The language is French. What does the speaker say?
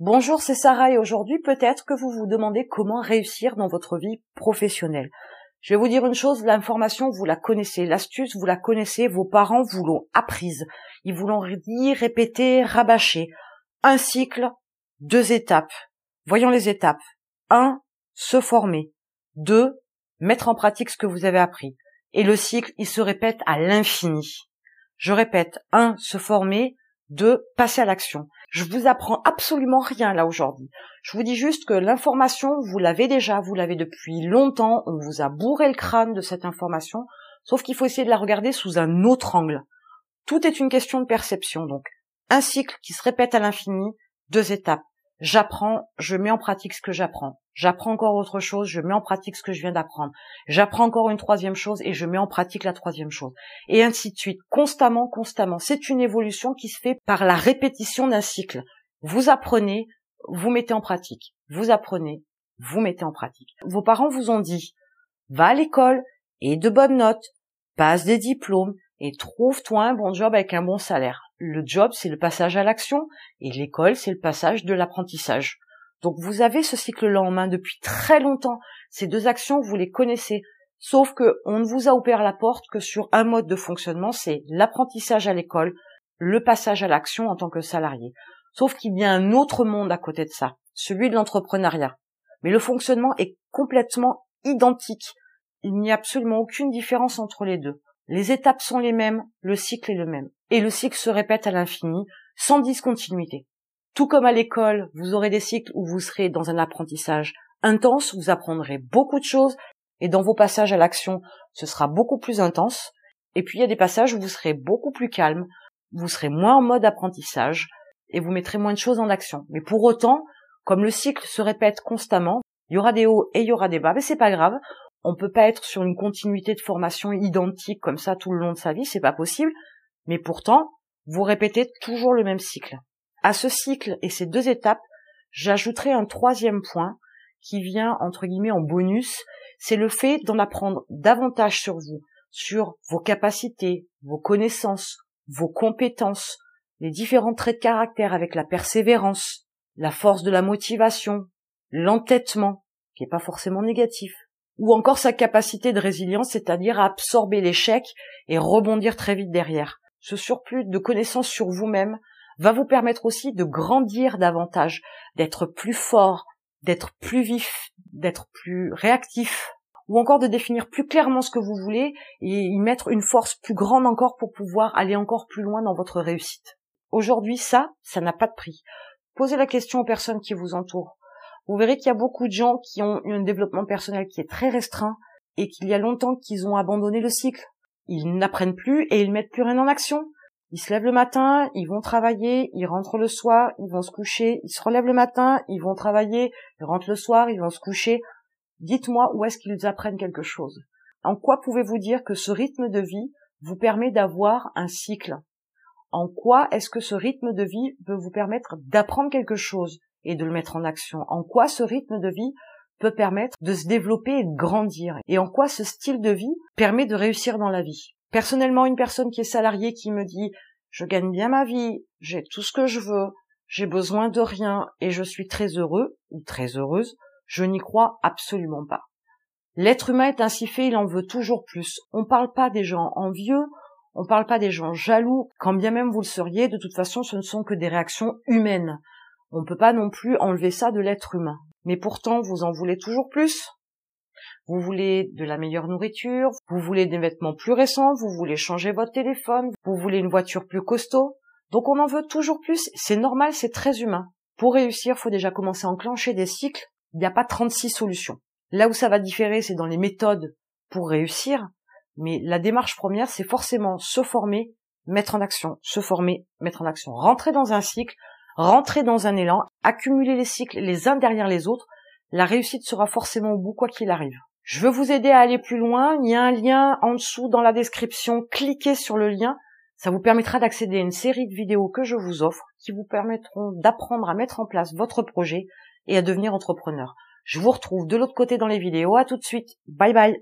Bonjour, c'est Sarah et aujourd'hui peut-être que vous vous demandez comment réussir dans votre vie professionnelle. Je vais vous dire une chose, l'information, vous la connaissez, l'astuce, vous la connaissez, vos parents vous l'ont apprise. Ils vous l'ont dit, répété, rabâché. Un cycle, deux étapes. Voyons les étapes. Un, se former. Deux, mettre en pratique ce que vous avez appris. Et le cycle, il se répète à l'infini. Je répète, un, se former. Deux, passer à l'action. Je vous apprends absolument rien là aujourd'hui. Je vous dis juste que l'information, vous l'avez déjà, vous l'avez depuis longtemps, on vous a bourré le crâne de cette information, sauf qu'il faut essayer de la regarder sous un autre angle. Tout est une question de perception, donc un cycle qui se répète à l'infini, deux étapes. J'apprends, je mets en pratique ce que j'apprends. J'apprends encore autre chose, je mets en pratique ce que je viens d'apprendre. J'apprends encore une troisième chose et je mets en pratique la troisième chose. Et ainsi de suite, constamment, constamment. C'est une évolution qui se fait par la répétition d'un cycle. Vous apprenez, vous mettez en pratique. Vous apprenez, vous mettez en pratique. Vos parents vous ont dit, va à l'école et de bonnes notes, passe des diplômes et trouve-toi un bon job avec un bon salaire. Le job, c'est le passage à l'action et l'école, c'est le passage de l'apprentissage. Donc vous avez ce cycle-là en main depuis très longtemps. Ces deux actions, vous les connaissez. Sauf que on ne vous a ouvert la porte que sur un mode de fonctionnement, c'est l'apprentissage à l'école, le passage à l'action en tant que salarié. Sauf qu'il y a un autre monde à côté de ça, celui de l'entrepreneuriat. Mais le fonctionnement est complètement identique. Il n'y a absolument aucune différence entre les deux. Les étapes sont les mêmes, le cycle est le même. Et le cycle se répète à l'infini, sans discontinuité. Tout comme à l'école, vous aurez des cycles où vous serez dans un apprentissage intense, vous apprendrez beaucoup de choses, et dans vos passages à l'action, ce sera beaucoup plus intense. Et puis il y a des passages où vous serez beaucoup plus calme, vous serez moins en mode apprentissage, et vous mettrez moins de choses en action. Mais pour autant, comme le cycle se répète constamment, il y aura des hauts et il y aura des bas, mais c'est pas grave. On peut pas être sur une continuité de formation identique comme ça tout le long de sa vie, c'est pas possible. Mais pourtant, vous répétez toujours le même cycle. À ce cycle et ces deux étapes, j'ajouterai un troisième point qui vient entre guillemets en bonus, c'est le fait d'en apprendre davantage sur vous, sur vos capacités, vos connaissances, vos compétences, les différents traits de caractère avec la persévérance, la force de la motivation, l'entêtement, qui n'est pas forcément négatif, ou encore sa capacité de résilience, c'est-à-dire à absorber l'échec et rebondir très vite derrière. Ce surplus de connaissances sur vous-même va vous permettre aussi de grandir davantage, d'être plus fort, d'être plus vif, d'être plus réactif, ou encore de définir plus clairement ce que vous voulez et y mettre une force plus grande encore pour pouvoir aller encore plus loin dans votre réussite. Aujourd'hui, ça, ça n'a pas de prix. Posez la question aux personnes qui vous entourent. Vous verrez qu'il y a beaucoup de gens qui ont un développement personnel qui est très restreint et qu'il y a longtemps qu'ils ont abandonné le cycle. Ils n'apprennent plus et ils mettent plus rien en action. Ils se lèvent le matin, ils vont travailler, ils rentrent le soir, ils vont se coucher, ils se relèvent le matin, ils vont travailler, ils rentrent le soir, ils vont se coucher. Dites-moi où est-ce qu'ils apprennent quelque chose. En quoi pouvez-vous dire que ce rythme de vie vous permet d'avoir un cycle? En quoi est-ce que ce rythme de vie peut vous permettre d'apprendre quelque chose et de le mettre en action? En quoi ce rythme de vie peut permettre de se développer et de grandir? Et en quoi ce style de vie permet de réussir dans la vie? Personnellement, une personne qui est salariée qui me dit je gagne bien ma vie, j'ai tout ce que je veux, j'ai besoin de rien et je suis très heureux ou très heureuse, je n'y crois absolument pas. L'être humain est ainsi fait, il en veut toujours plus. On ne parle pas des gens envieux, on ne parle pas des gens jaloux, quand bien même vous le seriez, de toute façon ce ne sont que des réactions humaines. On ne peut pas non plus enlever ça de l'être humain. Mais pourtant, vous en voulez toujours plus? Vous voulez de la meilleure nourriture, vous voulez des vêtements plus récents, vous voulez changer votre téléphone, vous voulez une voiture plus costaud. Donc on en veut toujours plus, c'est normal, c'est très humain. Pour réussir, il faut déjà commencer à enclencher des cycles. Il n'y a pas 36 solutions. Là où ça va différer, c'est dans les méthodes pour réussir. Mais la démarche première, c'est forcément se former, mettre en action, se former, mettre en action. Rentrer dans un cycle, rentrer dans un élan, accumuler les cycles les uns derrière les autres. La réussite sera forcément au bout quoi qu'il arrive. Je veux vous aider à aller plus loin. Il y a un lien en dessous dans la description. Cliquez sur le lien. Ça vous permettra d'accéder à une série de vidéos que je vous offre qui vous permettront d'apprendre à mettre en place votre projet et à devenir entrepreneur. Je vous retrouve de l'autre côté dans les vidéos. À tout de suite. Bye bye.